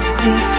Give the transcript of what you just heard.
could be